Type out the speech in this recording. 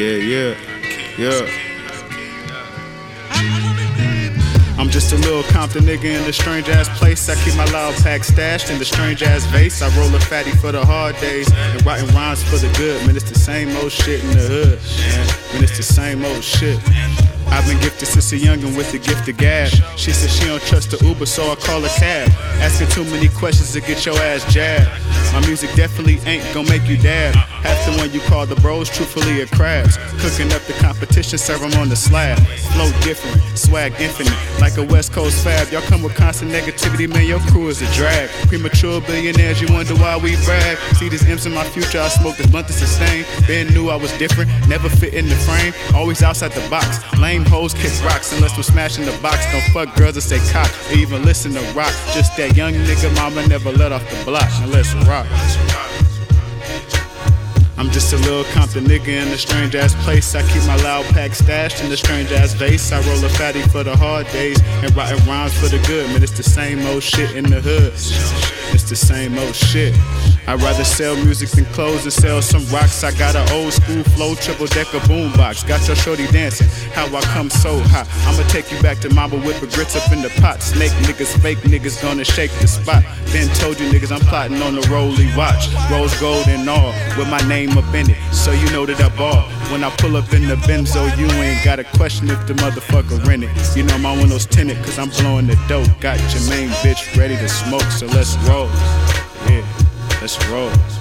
Yeah, yeah, yeah. I'm just a little Compton nigga in a strange ass place. I keep my loud pack stashed in the strange ass vase. I roll a fatty for the hard days and writing rhymes for the good. Man, it's the same old shit in the hood. Man, man it's the same old shit. I've been gifted since a youngin' with the gift of gab. She said she don't trust the Uber, so I call a cab. Asking too many questions to get your ass jabbed. My music definitely ain't gonna make you dab. Half the one you call the bros, truthfully are crabs. Cooking up the competition, serve 'em on the slab. Flow different, swag infinite, like a West Coast fab. Y'all come with constant negativity, man, your crew is a drag. Premature billionaires, you wonder why we brag. See these M's in my future, I smoke this blunt to sustain. Ben knew I was different, never fit in the frame, always outside the box. Lame hoes kick rocks unless we're smashing the box. Don't fuck girls that say cock or even listen to rock. Just that young nigga mama never let off the block. Let's rock. I'm just a little Compton nigga in a strange ass place. I keep my loud pack stashed in a strange ass vase. I roll a fatty for the hard days and writing rhymes for the good. Man, it's the same old shit in the hood. It's the same old shit. I'd rather sell music than clothes and sell some rocks. I got an old school flow, triple decker boombox. Got your shorty dancing. How I come so hot. I'ma take you back to mama with the grits up in the pot. Snake niggas, fake niggas gonna shake the spot. Been told you niggas I'm plotting on the Rolly watch. Rose gold and all with my name up in it. So you know that I ball. When I pull up in the Benzo, you ain't gotta question if the motherfucker rent it. You know my windows tinted, cause I'm blowing the dope. Got your main bitch ready to smoke, so let's roll. Yeah, let's roll.